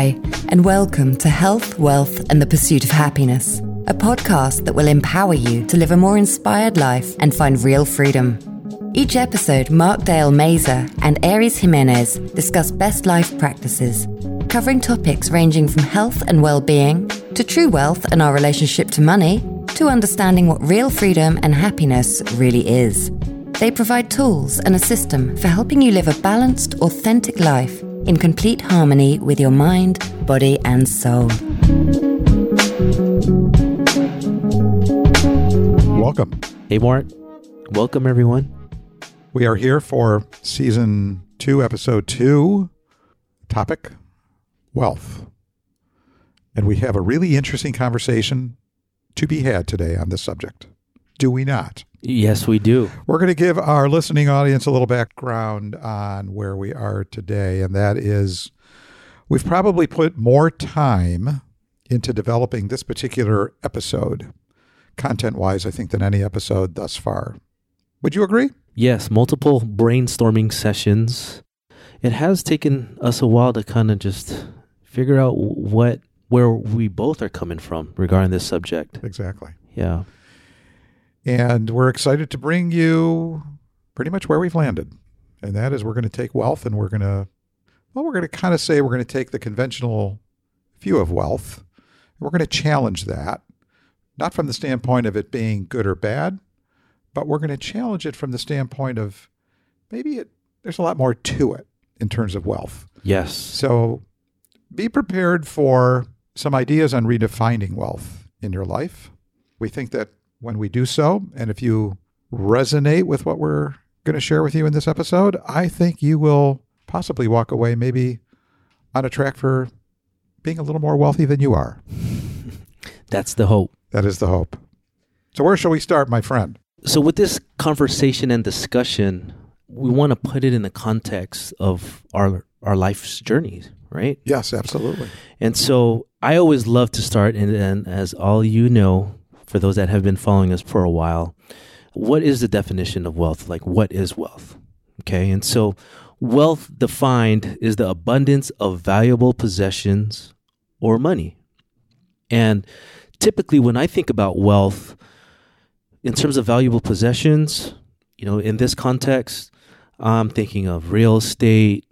Hi, and welcome to Health, Wealth, and the Pursuit of Happiness, a podcast that will empower you to live a more inspired life and find real freedom. Each episode, Mark Dale Mazer and Aries Jimenez discuss best life practices, covering topics ranging from health and well being to true wealth and our relationship to money to understanding what real freedom and happiness really is. They provide tools and a system for helping you live a balanced, authentic life in complete harmony with your mind, body, and soul. Welcome. Hey, Mark. Welcome, everyone. We are here for season two, episode two, topic wealth. And we have a really interesting conversation to be had today on this subject. Do we not? Yes, we do. We're going to give our listening audience a little background on where we are today, and that is we've probably put more time into developing this particular episode, content wise, I think, than any episode thus far. Would you agree? Yes, multiple brainstorming sessions. It has taken us a while to kind of just figure out what where we both are coming from regarding this subject. Exactly. Yeah. And we're excited to bring you pretty much where we've landed. And that is we're going to take wealth and we're going to, well, we're going to kind of say we're going to take the conventional view of wealth. And we're going to challenge that, not from the standpoint of it being good or bad, but we're going to challenge it from the standpoint of maybe it, there's a lot more to it in terms of wealth. Yes. So be prepared for some ideas on redefining wealth in your life. We think that when we do so, and if you resonate with what we're going to share with you in this episode, I think you will possibly walk away maybe on a track for being a little more wealthy than you are. That's the hope. That is the hope. So, where shall we start, my friend? So, with this conversation and discussion, we want to put it in the context of our our life's journey, right? Yes, absolutely. And so, I always love to start, and, and as all you know, for those that have been following us for a while, what is the definition of wealth? Like, what is wealth? Okay. And so, wealth defined is the abundance of valuable possessions or money. And typically, when I think about wealth, in terms of valuable possessions, you know, in this context, I'm thinking of real estate.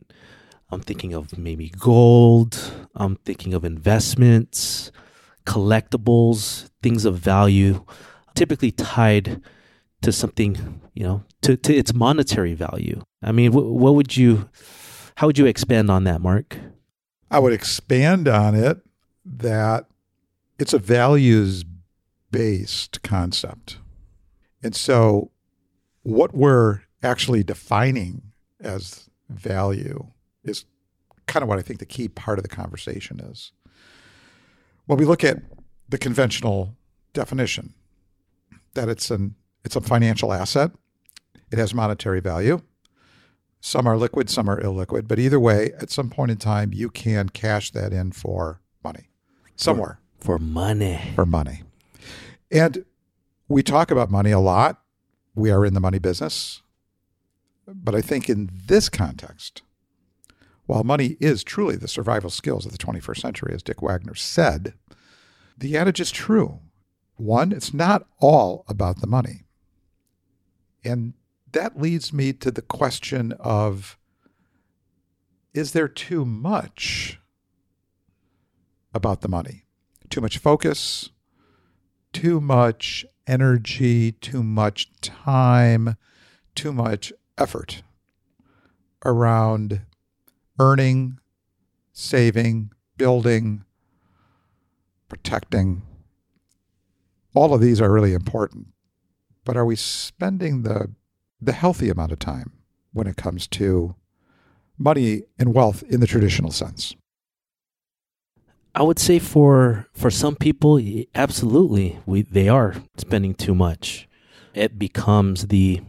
I'm thinking of maybe gold. I'm thinking of investments, collectibles, things of value, typically tied to something, you know, to, to its monetary value. I mean, wh- what would you, how would you expand on that, Mark? I would expand on it that it's a values based concept. And so, what we're actually defining as value is kind of what I think the key part of the conversation is. When we look at the conventional definition, that it's an it's a financial asset, it has monetary value. Some are liquid, some are illiquid, but either way, at some point in time, you can cash that in for money somewhere For money. for money. And we talk about money a lot. We are in the money business. But I think in this context, while money is truly the survival skills of the 21st century, as Dick Wagner said, the adage is true. One, it's not all about the money. And that leads me to the question of is there too much about the money? Too much focus, too much energy, too much time, too much effort around earning, saving, building, protecting. All of these are really important. But are we spending the the healthy amount of time when it comes to money and wealth in the traditional sense? I would say for for some people, absolutely, we they are spending too much. It becomes the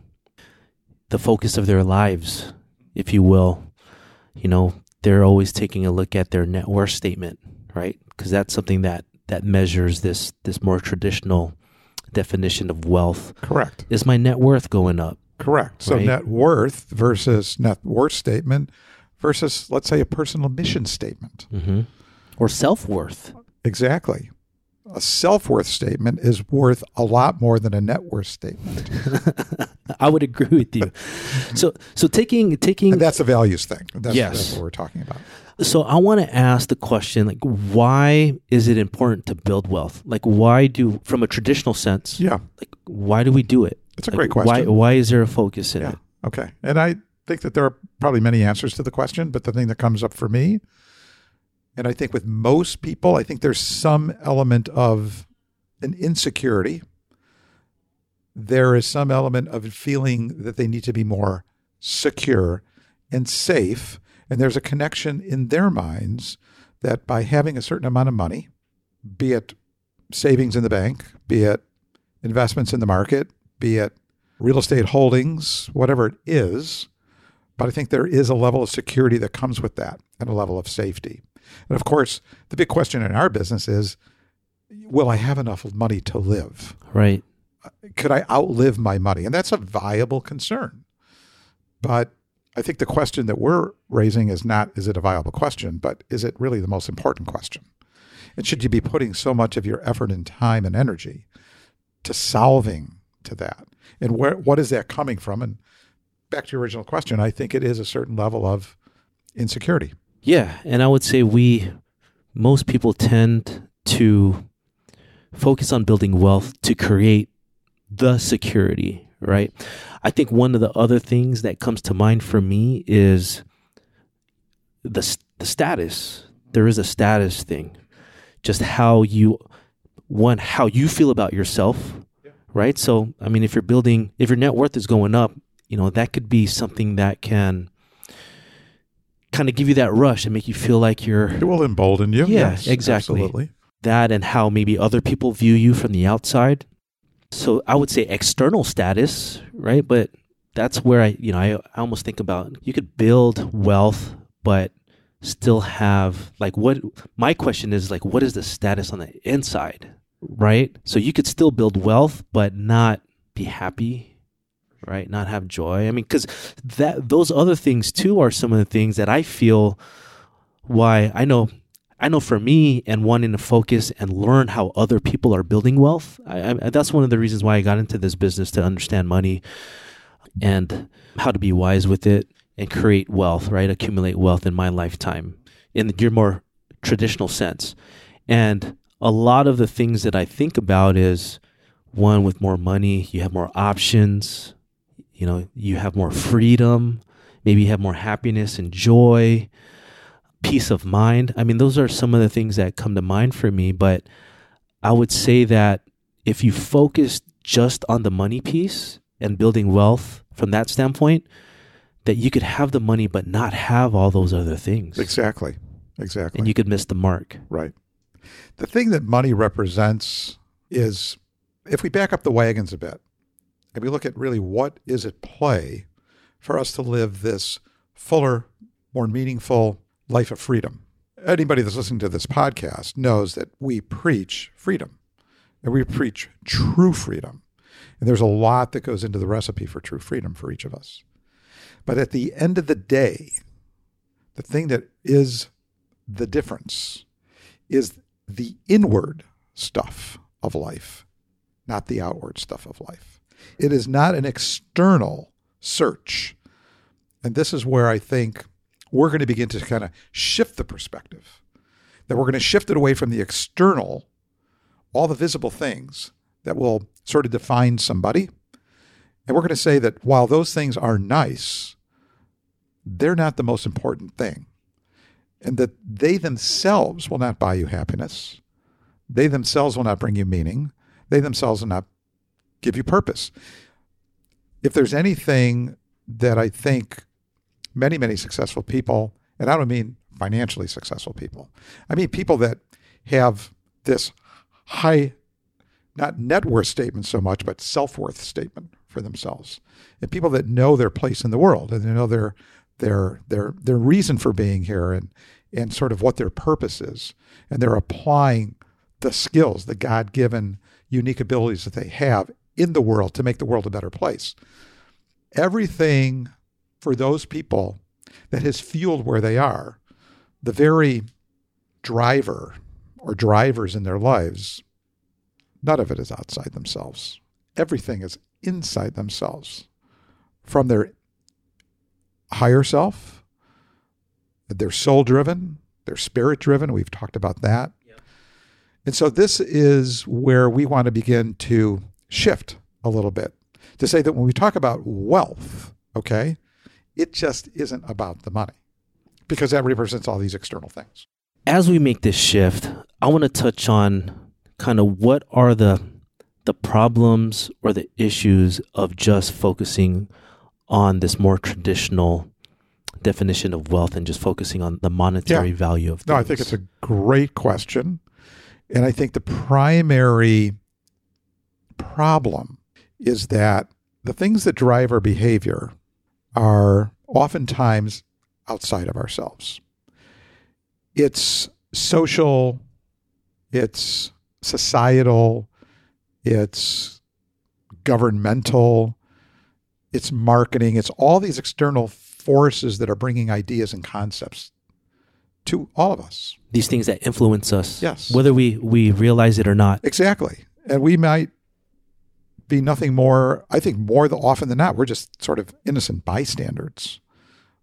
the focus of their lives, if you will. You know, they're always taking a look at their net worth statement, right? Because that's something that that measures this this more traditional definition of wealth. Correct. Is my net worth going up? Correct. So Right. net worth versus net worth statement versus let's say a personal mission statement. Mm-hmm. or self worth. Exactly. A self worth statement is worth a lot more than a net worth statement. I would agree with you. So, so taking taking And that's a values thing. That's, Yes. that's what we're talking about. So I want to ask the question like why is it important to build wealth? Like why do from a traditional sense, Yeah, like why do we do it? it's a Like, great Why question. why is there a focus in Yeah. it? Okay. And I think that there are probably many answers to the question, but the thing that comes up for me, and I think with most people, I think there's some element of an insecurity. There is some element of feeling that they need to be more secure and safe. And there's a connection in their minds that by having a certain amount of money, be it savings in the bank, be it investments in the market, be it real estate holdings, whatever it is. But I think there is a level of security that comes with that and a level of safety. And of course, the big question in our business is will I have enough money to live? Right. Could I outlive my money? And that's a viable concern. But I think the question that we're raising is not is it a viable question, but is it really the most important question? And should you be putting so much of your effort and time and energy to solving to that? And where what is that coming from? And back to your original question, I think it is a certain level of insecurity. Yeah, and I would say we most people tend to focus on building wealth to create the security, right? I think one of the other things that comes to mind for me is the the status. There is a status thing. Just how you one how you feel about yourself, right? So, I mean, if you're building if your net worth is going up, you know, that could be something that can kind of give you that rush and make you feel like you're It will embolden you. Yeah, Yes, exactly. Absolutely. that and how maybe other people view you from the outside. So I would say external status, right? But that's where I, you know, I, I almost think about you could build wealth, but still have like what my question is like, what is the status on the inside, right? So you could still build wealth, but not be happy, right? Not have joy. I mean, because that those other things too are some of the things that I feel why I know I know for me and wanting to focus and learn how other people are building wealth, I, I, that's one of the reasons why I got into this business to understand money and how to be wise with it and create wealth, right? Accumulate wealth in my lifetime in your more traditional sense. And a lot of the things that I think about is one, with more money, you have more options, you know, you have more freedom, maybe you have more happiness and joy peace of mind. I mean, those are some of the things that come to mind for me. But I would say that if you focus just on the money piece and building wealth from that standpoint, that you could have the money but not have all those other things. Exactly. Exactly. And you could miss the mark. Right. The thing that money represents is if we back up the wagons a bit and we look at really what is at play for us to live this fuller, more meaningful life of freedom. Anybody that's listening to this podcast knows that we preach freedom and we preach true freedom. And there's a lot that goes into the recipe for true freedom for each of us. But at the end of the day, the thing that is the difference is the inward stuff of life, not the outward stuff of life. It is not an external search. And this is where I think we're going to begin to kind of shift the perspective. That we're going to shift it away from the external, all the visible things that will sort of define somebody. And we're going to say that while those things are nice, they're not the most important thing and that they themselves will not buy you happiness. They themselves will not bring you meaning. They themselves will not give you purpose. If there's anything that I think many, many successful people, and I don't mean financially successful people, I mean people that have this high, not net worth statement so much, but self worth statement for themselves, and people that know their place in the world and they know their their their their reason for being here and and sort of what their purpose is. And they're applying the skills the god-given unique abilities that they have in the world to make the world a better place. Everything for those people that has fueled where they are the very driver or drivers in their lives, none of it is outside themselves. Everything is inside themselves from their higher self, they're soul driven, they're spirit driven. We've talked about that. Yep. And so this is where we want to begin to shift a little bit to say that when we talk about wealth, okay, it just isn't about the money because that represents all these external things. As we make this shift, I want to touch on kind of what are the the problems or the issues of just focusing on this more traditional definition of wealth and just focusing on the monetary yeah. value of things? No, I think it's a great question. And I think the primary problem is that the things that drive our behavior are oftentimes outside of ourselves. It's social, it's societal, it's governmental, it's marketing, it's all these external forces that are bringing ideas and concepts to all of us. These things that influence us. Yes. Whether we, we realize it or not. Exactly. And we might be nothing more, I think, more often than not, we're just sort of innocent bystanders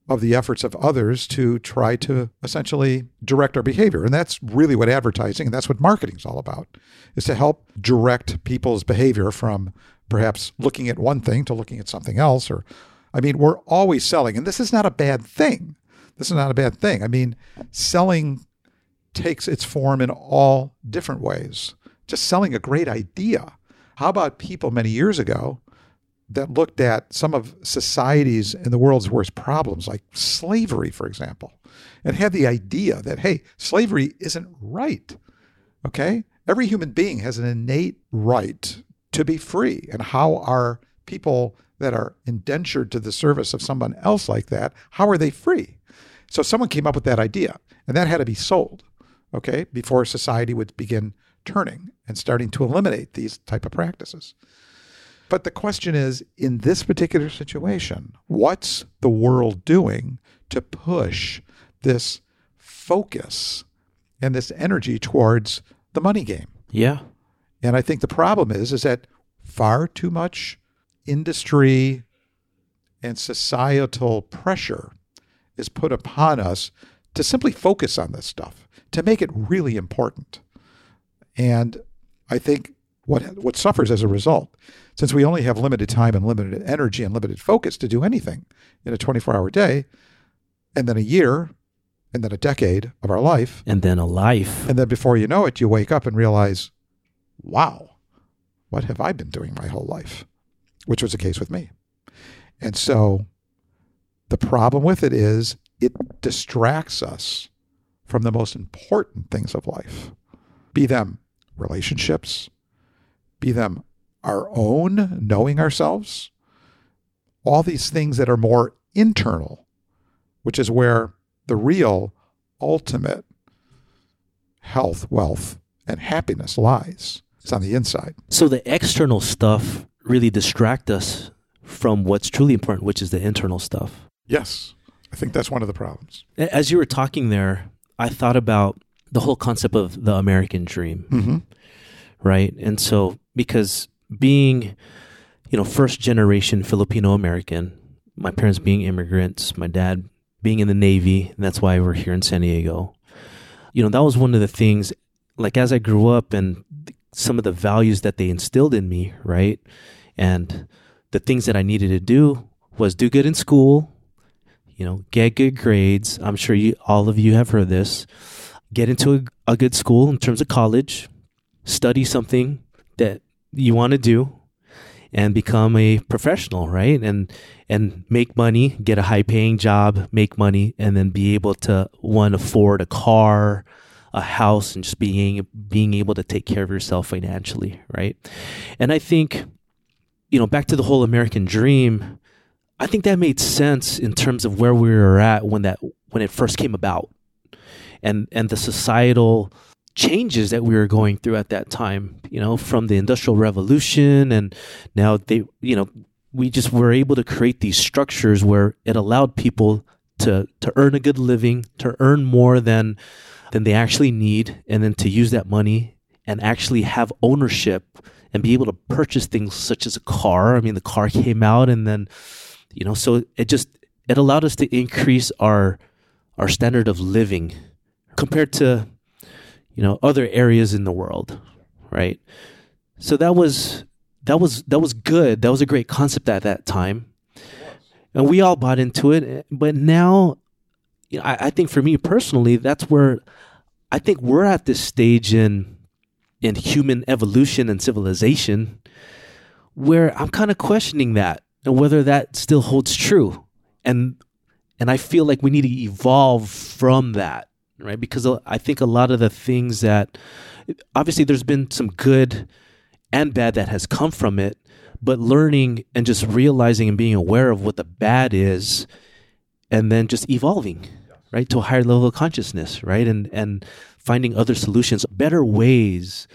of the efforts of others to try to essentially direct our behavior. And that's really what advertising and that's what marketing is all about, is to help direct people's behavior from perhaps looking at one thing to looking at something else. Or, I mean, we're always selling, and this is not a bad thing. This is not a bad thing. I mean, selling takes its form in all different ways. Just selling a great idea. How about people many years ago that looked at some of society's and the world's worst problems, like slavery, for example, and had the idea that, hey, slavery isn't right. Okay? Every human being has an innate right to be free. And how are people that are indentured to the service of someone else like that, how are they free? So someone came up with that idea, and that had to be sold, okay, before society would begin turning and starting to eliminate these type of practices. But the question is in this particular situation, what's the world doing to push this focus and this energy towards the money game? Yeah. And I think the problem is is that far too much industry and societal pressure is put upon us to simply focus on this stuff, to make it really important. And I think what what suffers as a result, since we only have limited time and limited energy and limited focus to do anything in a 24-hour day, and then a year, and then a decade of our life, and then a life, and then before you know it, you wake up and realize, wow, what have I been doing my whole life? Which was the case with me. And so the problem with it is it distracts us from the most important things of life, be them relationships, be them our own, knowing ourselves, all these things that are more internal, which is where the real ultimate health, wealth, and happiness lies. It's on the inside. So the external stuff really distract us from what's truly important, which is the internal stuff. Yes. I think that's one of the problems. As you were talking there, I thought about the whole concept of the American dream. Mm-hmm. Right. And so, because being, you know, first generation Filipino American, my parents being immigrants, my dad being in the Navy, and that's why we're here in San Diego. You know, that was one of the things, like as I grew up and some of the values that they instilled in me, right? And the things that I needed to do was do good in school, you know, get good grades. I'm sure you, all of you have heard this. Get into a, a good school in terms of college, study something that you want to do, and become a professional, right? And and make money, get a high paying job, make money, and then be able to one afford a car, a house and just being being able to take care of yourself financially, right? And I think you know, back to the whole American dream, I think that made sense in terms of where we were at when that when it first came about. And and the societal changes that we were going through at that time, you know, from the industrial revolution and now they you know, we just were able to create these structures where it allowed people to to earn a good living, to earn more than than they actually need, and then to use that money and actually have ownership and be able to purchase things such as a car. I mean, the car came out, and then you know, so it just it allowed us to increase our our standard of living compared to you know other areas in the world, right? So that was that was that was good. That was a great concept at that time, and we all bought into it. But now, you know, I, I think for me personally, that's where I think we're at this stage in in human evolution and civilization where I'm kind of questioning that and whether that still holds true. And and I feel like we need to evolve from that, right? Because I think a lot of the things that obviously there's been some good and bad that has come from it, but learning and just realizing and being aware of what the bad is and then just evolving, right, to a higher level of consciousness, right? And and finding other solutions, better ways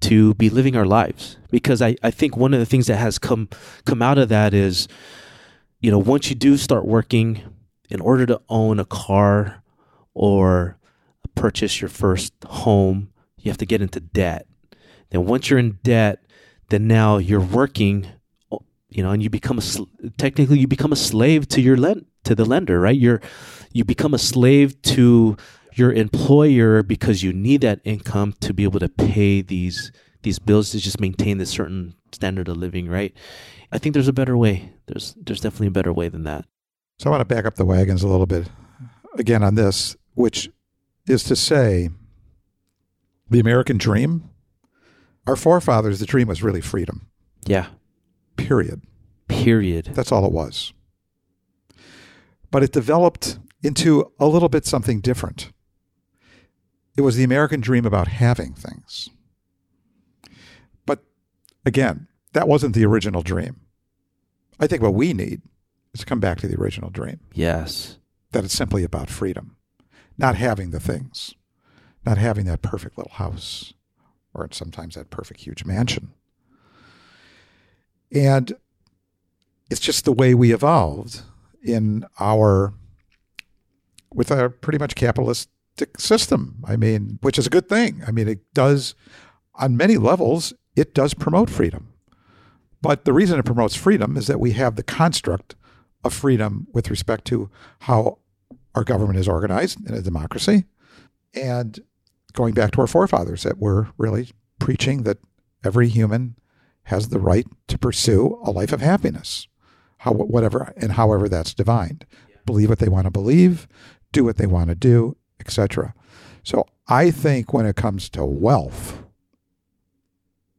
to be living our lives. Because I, I think one of the things that has come come out of that is, you know, once you do start working, in order to own a car or purchase your first home, you have to get into debt. Then once you're in debt, then now you're working, you know, and you become a technically you become a slave to your lend to the lender, right? You're you become a slave to your employer because you need that income to be able to pay these these bills to just maintain this certain standard of living, right? I think there's a better way. There's there's definitely a better way than that. So I want to back up the wagons a little bit again on this, which is to say the American dream, our forefathers, the dream was really freedom. Yeah. Period. Period. That's all it was. But it developed into a little bit something different. It was the American dream about having things. But again, that wasn't the original dream. I think what we need is to come back to the original dream. Yes. That it's simply about freedom, not having the things, not having that perfect little house or sometimes that perfect huge mansion. And it's just the way we evolved in our with a pretty much capitalist system. I mean, which is a good thing. I mean, it does, on many levels, it does promote freedom. But the reason it promotes freedom is that we have the construct of freedom with respect to how our government is organized in a democracy. And going back to our forefathers, that we're really preaching that every human has the right to pursue a life of happiness, how, whatever and however that's defined. Believe what they want to believe, do what they want to do, etc. So I think when it comes to wealth,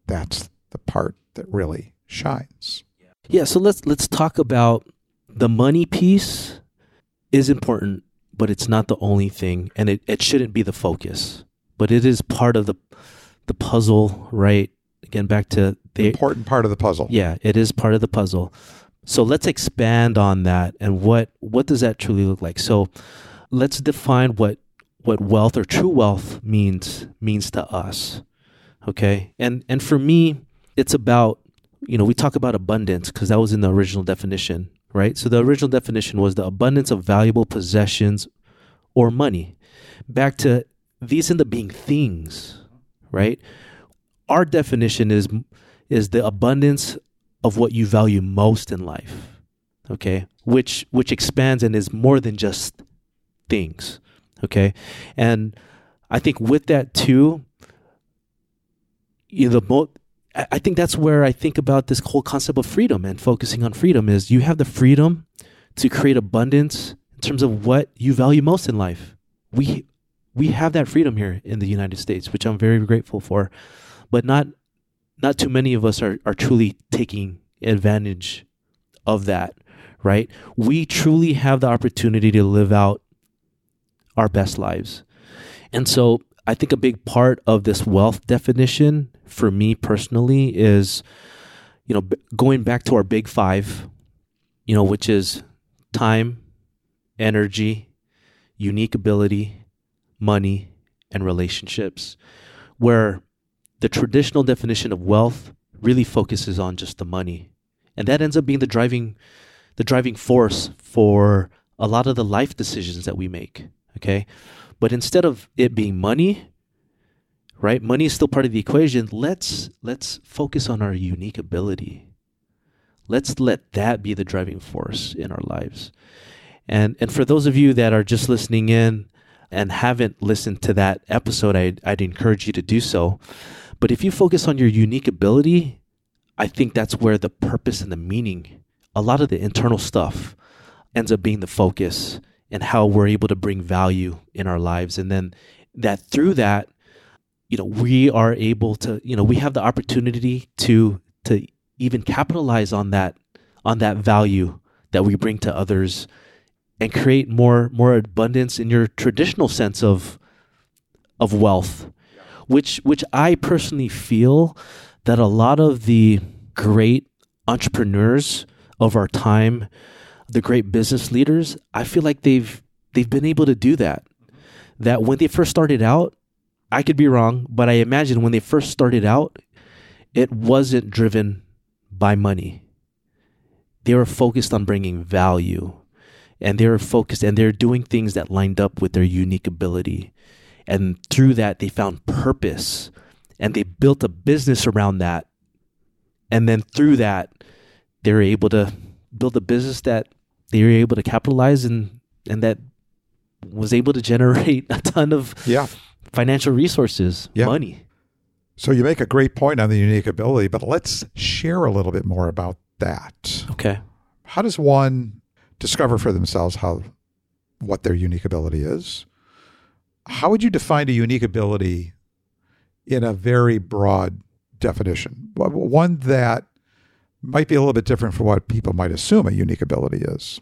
that's the part that really shines. Yeah, so let's let's talk about the money piece is important, but it's not the only thing and it, it shouldn't be the focus. But it is part of the the puzzle, right? Again, back to the important part of the puzzle. Yeah, it is part of the puzzle. So let's expand on that and what what does that truly look like? So let's define what what wealth or true wealth means means to us. Okay? And and for me, it's about you know, we talk about abundance because that was in the original definition, right? So the original definition was the abundance of valuable possessions or money. Back to these end up being things, right? Our definition is is the abundance of what you value most in life. Okay? Which which expands and is more than just things. Okay. And I think with that too, you know, the I think that's where I think about this whole concept of freedom and focusing on freedom is you have the freedom to create abundance in terms of what you value most in life. We we have that freedom here in the United States, which I'm very grateful for. But not not too many of us are, are truly taking advantage of that, right? We truly have the opportunity to live out our best lives. And so I think a big part of this wealth definition for me personally is, you know, going back to our big five, you know, which is time, energy, unique ability, money, and relationships, where the traditional definition of wealth really focuses on just the money. And that ends up being the driving the driving force for a lot of the life decisions that we make. Okay. But instead of it being money, right? Money is still part of the equation. Let's let's focus on our unique ability. Let's let that be the driving force in our lives. And and for those of you that are just listening in and haven't listened to that episode, I'd, I'd encourage you to do so. But if you focus on your unique ability, I think that's where the purpose and the meaning, a lot of the internal stuff, ends up being the focus and how we're able to bring value in our lives. And then that through that, you know, we are able to, you know, we have the opportunity to to even capitalize on that on that value that we bring to others and create more more abundance in your traditional sense of of wealth which which I personally feel that a lot of the great entrepreneurs of our time the great business leaders I feel like they've they've been able to do that that when they first started out I could be wrong but I imagine when they first started out it wasn't driven by money they were focused on bringing value and they were focused and they're doing things that lined up with their unique ability. And through that, they found purpose and they built a business around that. And then through that, they're able to build a business that they were able to capitalize and, and that was able to generate a ton of Yeah. financial resources, Yeah. money. So you make a great point on the unique ability, but let's share a little bit more about that. Okay. How does one discover for themselves how what their unique ability is? How would you define a unique ability in a very broad definition? One- One that might be a little bit different from what people might assume a unique ability is.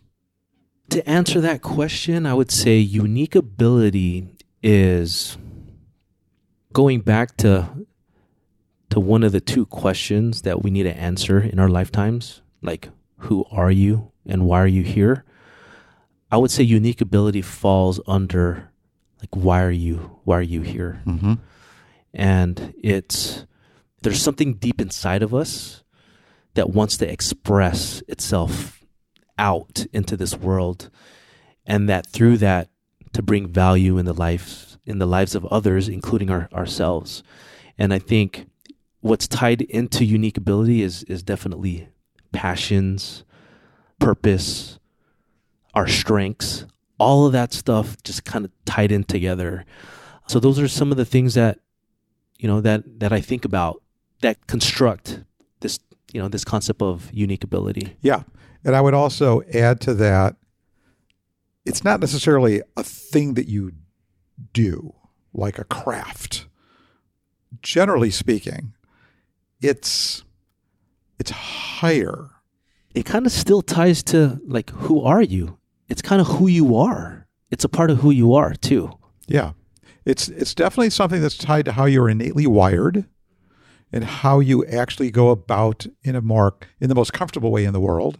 To answer that question, I would say unique ability is going back to to one of the two questions that we need to answer in our lifetimes, like who are you and why are you here? I would say unique ability falls under like why are you why are you here? Mm-hmm. and it's there's something deep inside of us that wants to express itself out into this world and that through that to bring value in the life in the lives of others including our, ourselves. And i think what's tied into unique ability is is definitely passions purpose our strengths. All of that stuff just kind of tied in together. So those are some of the things that you know that that I think about that construct you know this concept of unique ability. Yeah. And I would also add to that it's not necessarily a thing that you do, like a craft. Generally speaking, it's it's higher. It kind of still ties to like who are you? It's kind of who you are. It's a part of who you are too. Yeah. It's it's definitely something that's tied to how you're innately wired and how you actually go about in a more in the most comfortable way in the world.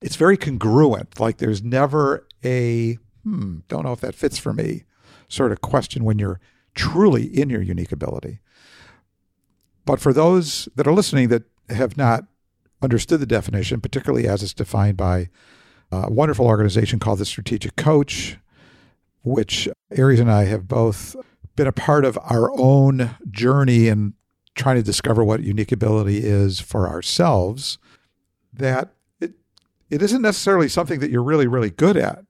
It's very congruent. Like there's never a hmm, don't know if that fits for me sort of question when you're truly in your unique ability. But for those that are listening that have not understood the definition, particularly as it's defined by a wonderful organization called the Strategic Coach, which Aries and I have both been a part of our own journey in trying to discover what unique ability is for ourselves, that it it isn't necessarily something that you're really, really good at.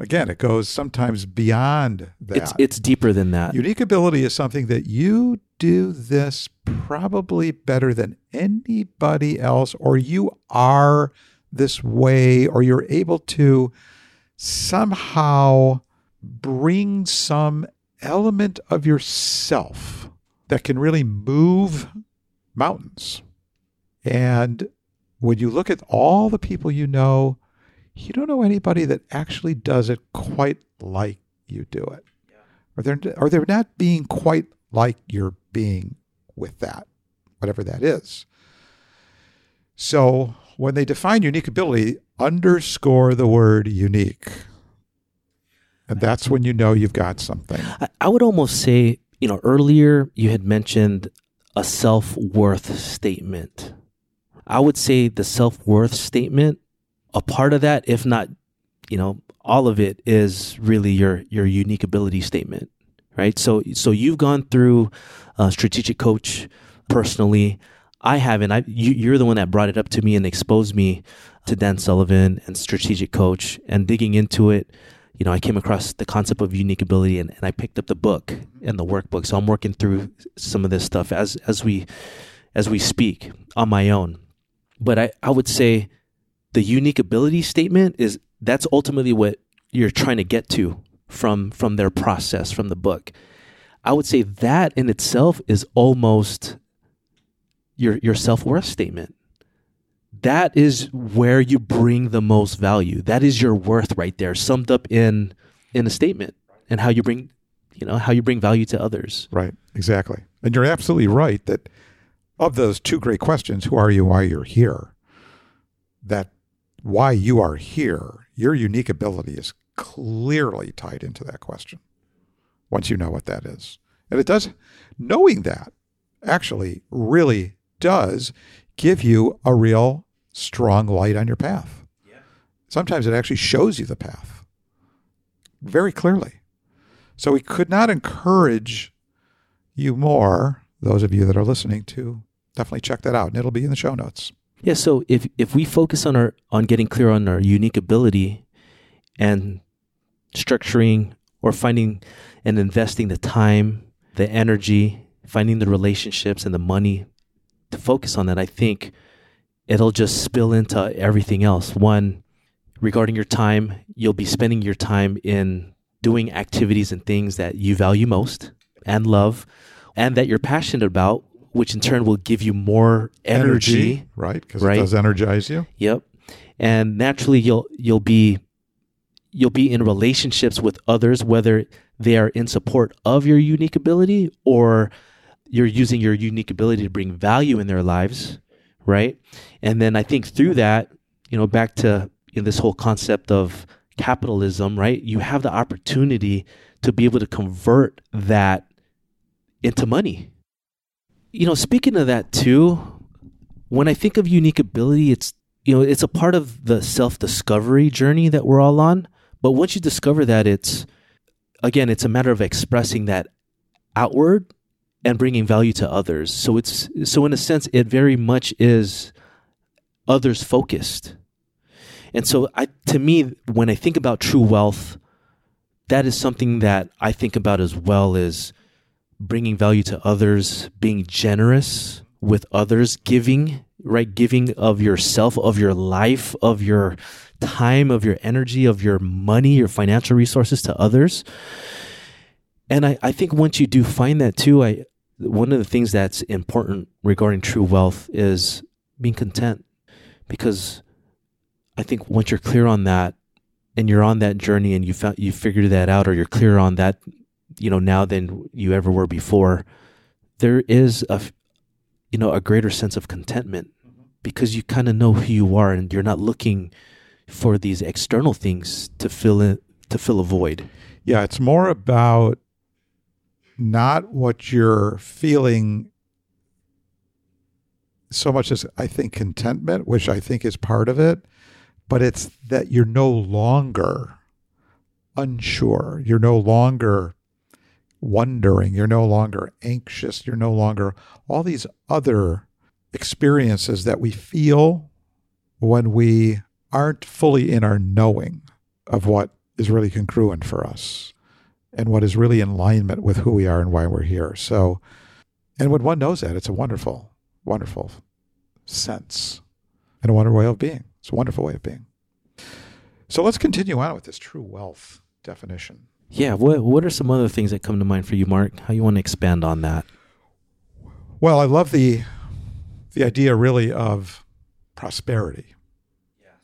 Again, it goes sometimes beyond that. It's it's deeper than that. Unique ability is something that you do this probably better than anybody else, or you are this way, or you're able to somehow bring some element of yourself that can really move mountains. And when you look at all the people you know, you don't know anybody that actually does it quite like you do it. Or they're, or they're not being quite like you're being with that, whatever that is. So when they define unique ability, underscore the word unique. And that's when you know you've got something. I, I would almost say, you know, earlier you had mentioned a self worth statement. I would say the self worth statement, a part of that, if not you know, all of it is really your your unique ability statement, right? So so you've gone through a strategic coach personally. I haven't. I you, you're the one that brought it up to me and exposed me to Dan Sullivan and strategic coach and digging into it. You know, I came across the concept of unique ability and, and I picked up the book and the workbook. So I'm working through some of this stuff as as we as we speak on my own. But I, I would say the unique ability statement is that's ultimately what you're trying to get to from from their process from the book i would say that in itself is almost your your self-worth statement that is where you bring the most value that is your worth right there summed up in in a statement and how you bring you know how you bring value to others Right, exactly. And you're absolutely right that of those two great questions, who are you, why you're here, that why you are here, your unique ability is clearly tied into that question once you know what that is. And it does, knowing that actually really does give you a real strong light on your path. Yeah. Sometimes it actually shows you the path very clearly. So we could not encourage you more, those of you that are listening, to definitely check that out. And it'll be in the show notes. Yeah, so if if we focus on our on getting clear on our unique ability and structuring or finding and investing the time, the energy, finding the relationships and the money to focus on that, I think it'll just spill into everything else. One, regarding your time, you'll be spending your time in doing activities and things that you value most and love and that you're passionate about, which in turn will give you more energy. right? Because Right. it does energize you. Yep. And naturally you'll you'll be you'll be in relationships with others whether they are in support of your unique ability or you're using your unique ability to bring value in their lives, right? And then I think through that, you know, back to you know, this whole concept of capitalism, right? You have the opportunity to be able to convert that into money. You know, speaking of that too, when I think of unique ability, it's you know, it's a part of the self-discovery journey that we're all on. But once you discover that, it's again, it's a matter of expressing that outward and bringing value to others. So it's so in a sense, it very much is others focused. And so I to me, when I think about true wealth, that is something that I think about as well as bringing value to others, being generous with others, giving, right? Giving of yourself, of your life, of your time, of your energy, of your money, your financial resources to others. And I, I think once you do find that too, I one of the things that's important regarding true wealth is being content. Because I think once you're clear on that and you're on that journey and you found you figured that out or you're clear on that, you know, now than you ever were before, there is a you know, a greater sense of contentment mm-hmm. because you kind of know who you are and you're not looking for these external things to fill in to fill a void. Yeah, it's more about not what you're feeling so much as I think contentment, which I think is part of it, but it's that you're no longer unsure. You're no longer wondering. You're no longer anxious. You're no longer all these other experiences that we feel when we aren't fully in our knowing of what is really congruent for us and what is really in alignment with who we are and why we're here. So, and when one knows that, it's a wonderful, wonderful sense and a wonderful way of being. It's a wonderful way of being. So let's continue on with this true wealth definition. Yeah, what what are some other things that come to mind for you, Mark? How you want to expand on that? Well, I love the the idea really of prosperity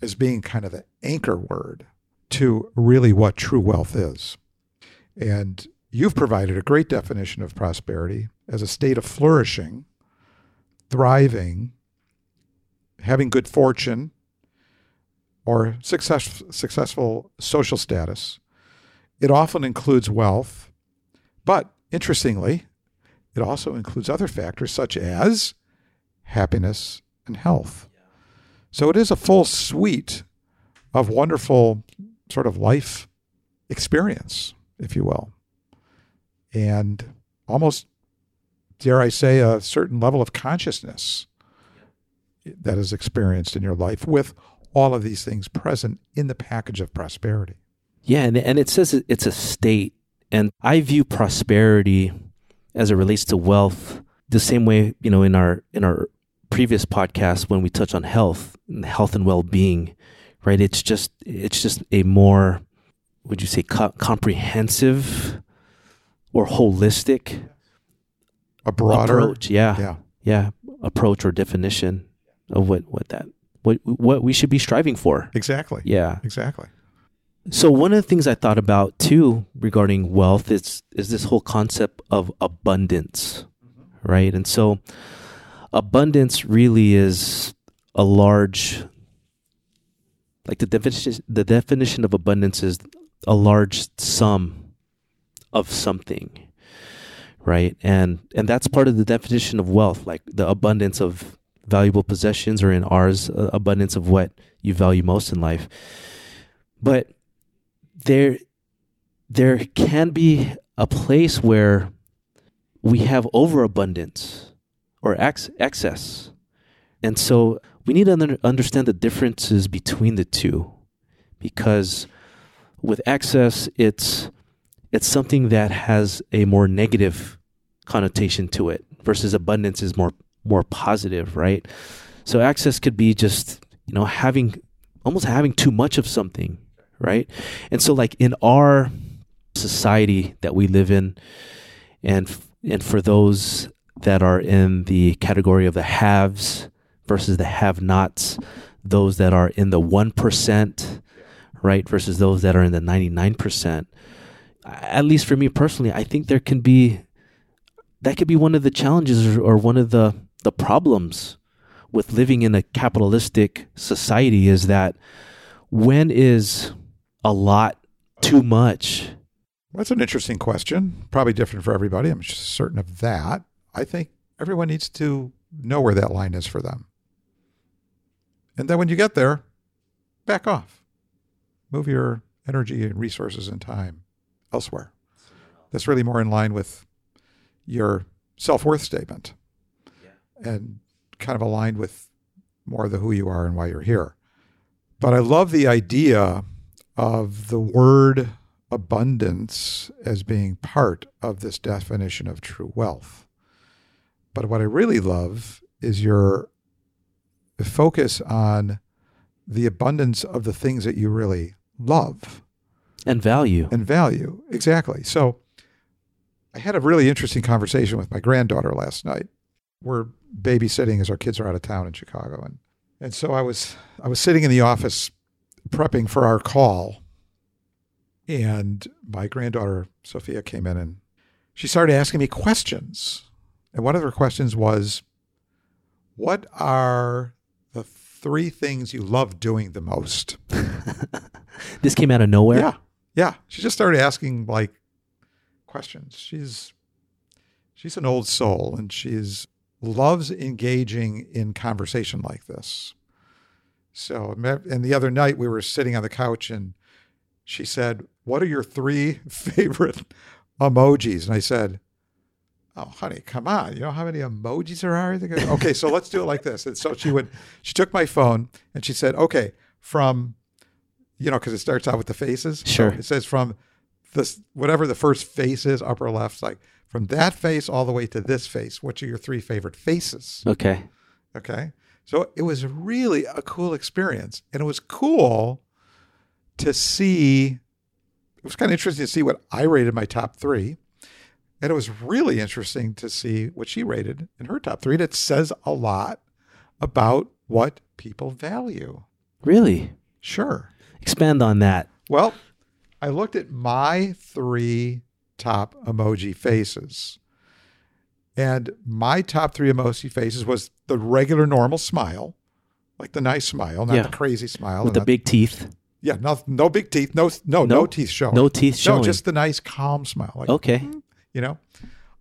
as being kind of the anchor word to really what true wealth is. And you've provided a great definition of prosperity as a state of flourishing, thriving, having good fortune, or success, successful social status. It often includes wealth, but interestingly, it also includes other factors such as happiness and health. So it is a full suite of wonderful sort of life experience, if you will. And almost, dare I say, a certain level of consciousness that is experienced in your life with all of these things present in the package of prosperity. Yeah, and, and it says it's a state. And I view prosperity as it relates to wealth the same way, you know, in our in our previous podcast when we touch on health, health and well-being, right? It's just it's just a more would you say co- comprehensive or holistic a broader approach, yeah. Yeah. Yeah, approach or definition of what what that what what we should be striving for. Exactly. Yeah. Exactly. So one of the things I thought about too regarding wealth is is this whole concept of abundance, right? And so abundance really is a large like the definition the definition of abundance is a large sum of something right? And and that's part of the definition of wealth like the abundance of valuable possessions or in ours uh, abundance of what you value most in life. But there there can be a place where we have overabundance or ex- excess. And so we need to under- understand the differences between the two because with excess it's it's something that has a more negative connotation to it versus abundance is more more positive right? So excess could be just you know having almost having too much of something right? And so like in our society that we live in and and for those that are in the category of the haves versus the have nots, those that are in the 1%, right, versus those that are in the 99%. At least for me personally, I think there can be that could be one of the challenges or, one of the the problems with living in a capitalistic society is that when is a lot too much? That's an interesting question. Probably different for everybody. I'm certain of that. I think everyone needs to know where that line is for them. And then when you get there, back off. Move your energy and resources and time elsewhere. That's really more in line with your self worth statement and kind of aligned with more of the who you are and why you're here. But I love the idea of the word abundance as being part of this definition of true wealth. But what I really love is your focus on the abundance of the things that you really love and value. and value. Exactly. So I had a really interesting conversation with my granddaughter last night. We're babysitting as our kids are out of town in Chicago and and so I was I was sitting in the office prepping for our call and my granddaughter Sophia came in and she started asking me questions. And one of her questions was what are the three things you love doing the most? this came out of nowhere. Yeah. Yeah. She just started asking like questions. She's she's an old soul and she's loves engaging in conversation like this. So and the other night we were sitting on the couch and she said, "What are your three favorite emojis?" And I said, "Oh, honey, come on! You know how many emojis there are?" Okay, so let's do it like this. And so she would, she took my phone and she said, "Okay, from you know, because it starts out with the faces. Sure. So it says from this whatever the first face is, upper left, like from that face all the way to this face. Which are your three favorite faces? Okay. Okay. So it was really a cool experience, and it was cool to see. It was kind of interesting to see what I rated my top three. And it was really interesting to see what she rated in her top three. And it says a lot about what people value. Really? Sure. Expand on that. Well, I looked at my three top emoji faces. And my top three emoji faces was the regular normal smile, like the nice smile, not Yeah. the crazy smile. With the not- big teeth. yeah, no, no big teeth, no, no, no, No- teeth showing. No teeth showing. No, just the nice, calm smile. Like, okay. Mm, you know,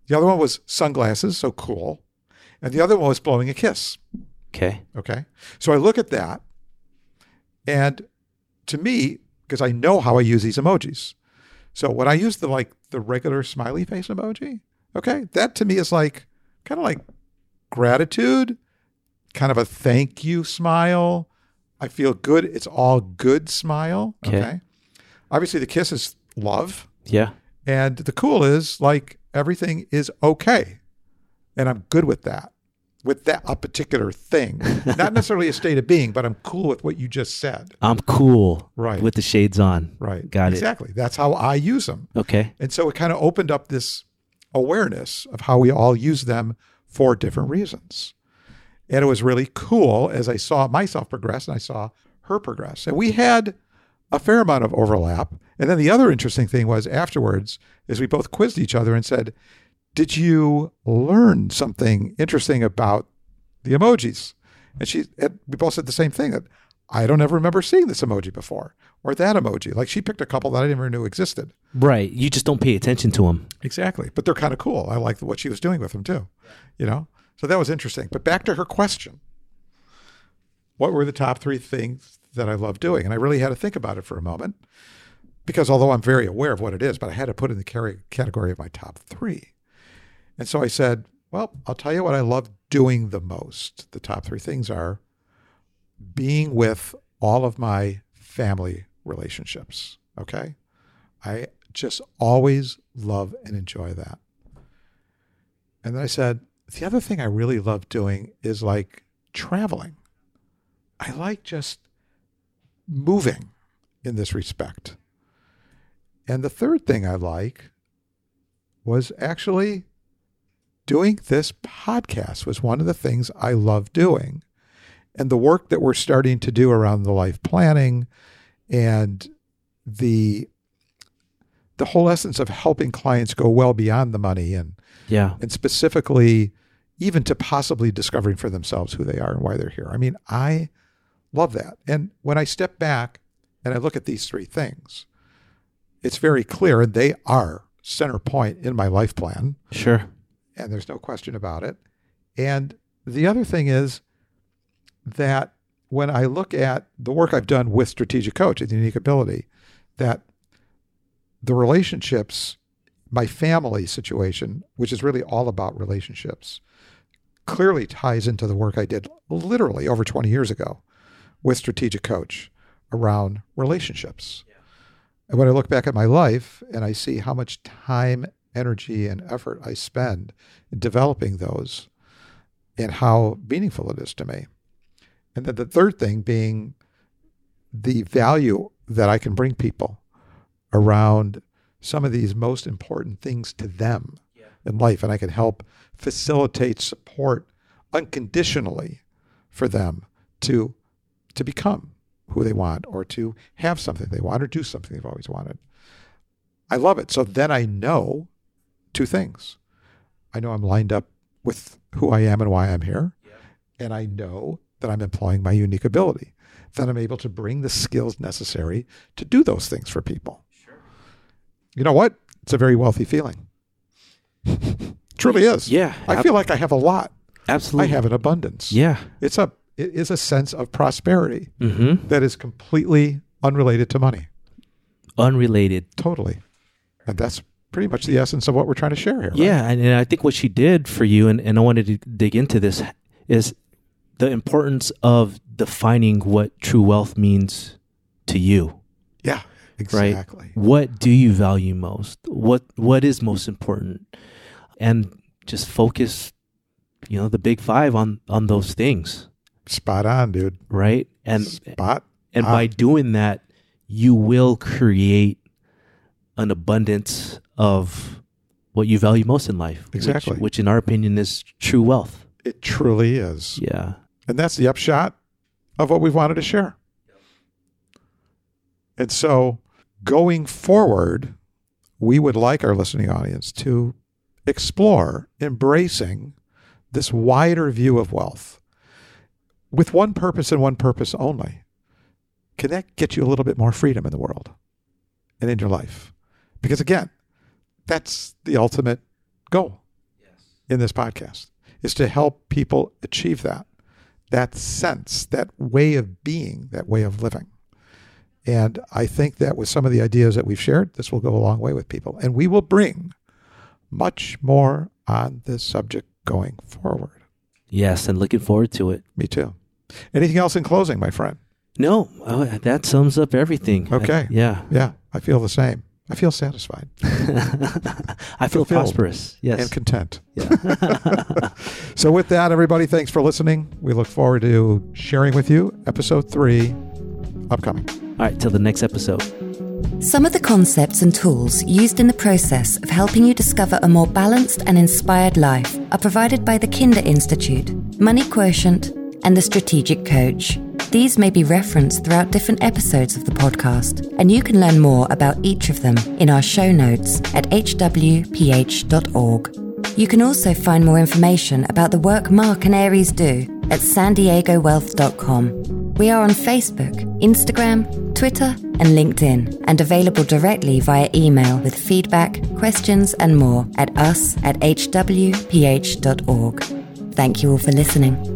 the other one was sunglasses, so cool. And the other one was blowing a kiss. Okay. Okay. So I look at that, and to me, because I know how I use these emojis. So when I use the like the regular smiley face emoji, okay, that to me is like kind of like gratitude, kind of a thank you smile. I feel good. It's all good smile. Okay. Okay. Obviously, the kiss is love. Yeah. And the cool is like everything is okay. And I'm good with that, with that a particular thing. Not necessarily a state of being, but I'm cool with what you just said. I'm cool. Right. With the shades on. Right. Got it. exactly. That's how I use them. Okay. And so it kind of opened up this awareness of how we all use them for different reasons. And it was really cool as I saw myself progress and I saw her progress. And we had a fair amount of overlap. And then the other interesting thing was afterwards is we both quizzed each other and said, "Did you learn something interesting about the emojis?" And she and we both said the same thing that I don't ever remember seeing this emoji before or that emoji. Like she picked a couple that I didn't even know existed. Right. You just don't pay attention to them. Exactly. But they're kind of cool. I like what she was doing with them too. You know? So that was interesting. But back to her question. What were the top three things that I love doing? And I really had to think about it for a moment because although I'm very aware of what it is, but I had to put it in the category of my top three. And so I said, well, I'll tell you what I love doing the most. The top three things are being with all of my family relationships. Okay. I just always love and enjoy that. And then I said, the other thing I really love doing is like traveling. I like just moving in this respect. And the third thing I like was actually doing this podcast was one of the things I love doing. And the work that we're starting to do around the life planning and the the whole essence of helping clients go well beyond the money and Yeah. and specifically even to possibly discovering for themselves who they are and why they're here. I mean, I love that. And when I step back and I look at these three things, it's very clear and they are center point in my life plan Sure. And there's no question about it. And the other thing is that when I look at the work I've done with Strategic Coach and Unique Ability, that the relationships, my family situation, which is really all about relationships, clearly ties into the work I did literally over 20 years ago with Strategic Coach around relationships. And when I look back at my life and I see how much time, energy, and effort I spend developing those and how meaningful it is to me. And then the third thing being the value that I can bring people around some of these most important things to them in life. And I can help facilitate support unconditionally for them to, to become who they want or to have something they want or do something they've always wanted. I love it. So then I know two things. I know I'm lined up with who I am and why I'm here. And I know that I'm employing my unique ability, that I'm able to bring the skills necessary to do those things for people. You know what? It's a very wealthy feeling. Truly is. Yeah. I feel like I have a lot. absolutely. I have an abundance. Yeah. It's a it is a sense of prosperity Mm-hmm. that is completely unrelated to money. Unrelated. Totally. And that's pretty much the essence of what we're trying to share here. right? Yeah, and, and I think what she did for you, and, and I wanted to dig into this, is the importance of defining what true wealth means to you. Yeah. Exactly. What do you value most? What what is most important? And just focus, you know, the big five on on those things, Spot on, dude. right? And Spot. and on. by doing that, you will create an abundance of what you value most in life. which- Exactly. Which, in our opinion is true wealth. It truly is. Yeah. And that's the upshot of what we've wanted to share. And so going forward, we would like our listening audience to explore embracing this wider view of wealth with one purpose and one purpose only. Can that get you a little bit more freedom in the world and in your life? Because again, that's the ultimate goal in this podcast is to help people achieve that that sense, that way of being, that way of living. And I think that with some of the ideas that we've shared, this will go a long way with people. And we will bring much more on this subject going forward. Yes, and looking forward to it. Me too. Anything else in closing, my friend? No, oh, that sums up everything. Okay. I- yeah. Yeah, I feel the same. I feel satisfied I feel prosperous. Yes. and content. yeah. So, with that, everybody, thanks for listening. We look forward to sharing with you episode three upcoming. All right. Till the next episode. Some of the concepts and tools used in the process of helping you discover a more balanced and inspired life are provided by the Kinder Institute, Money Quotient, and the Strategic Coach. These may be referenced throughout different episodes of the podcast, and you can learn more about each of them in our show notes at hwph.org. You can also find more information about the work Mark and Aries do at san diegowealth.com. We are on Facebook, Instagram, Twitter, and LinkedIn, and available directly via email with feedback, questions, and more at us at hwph.org. Thank you all for listening.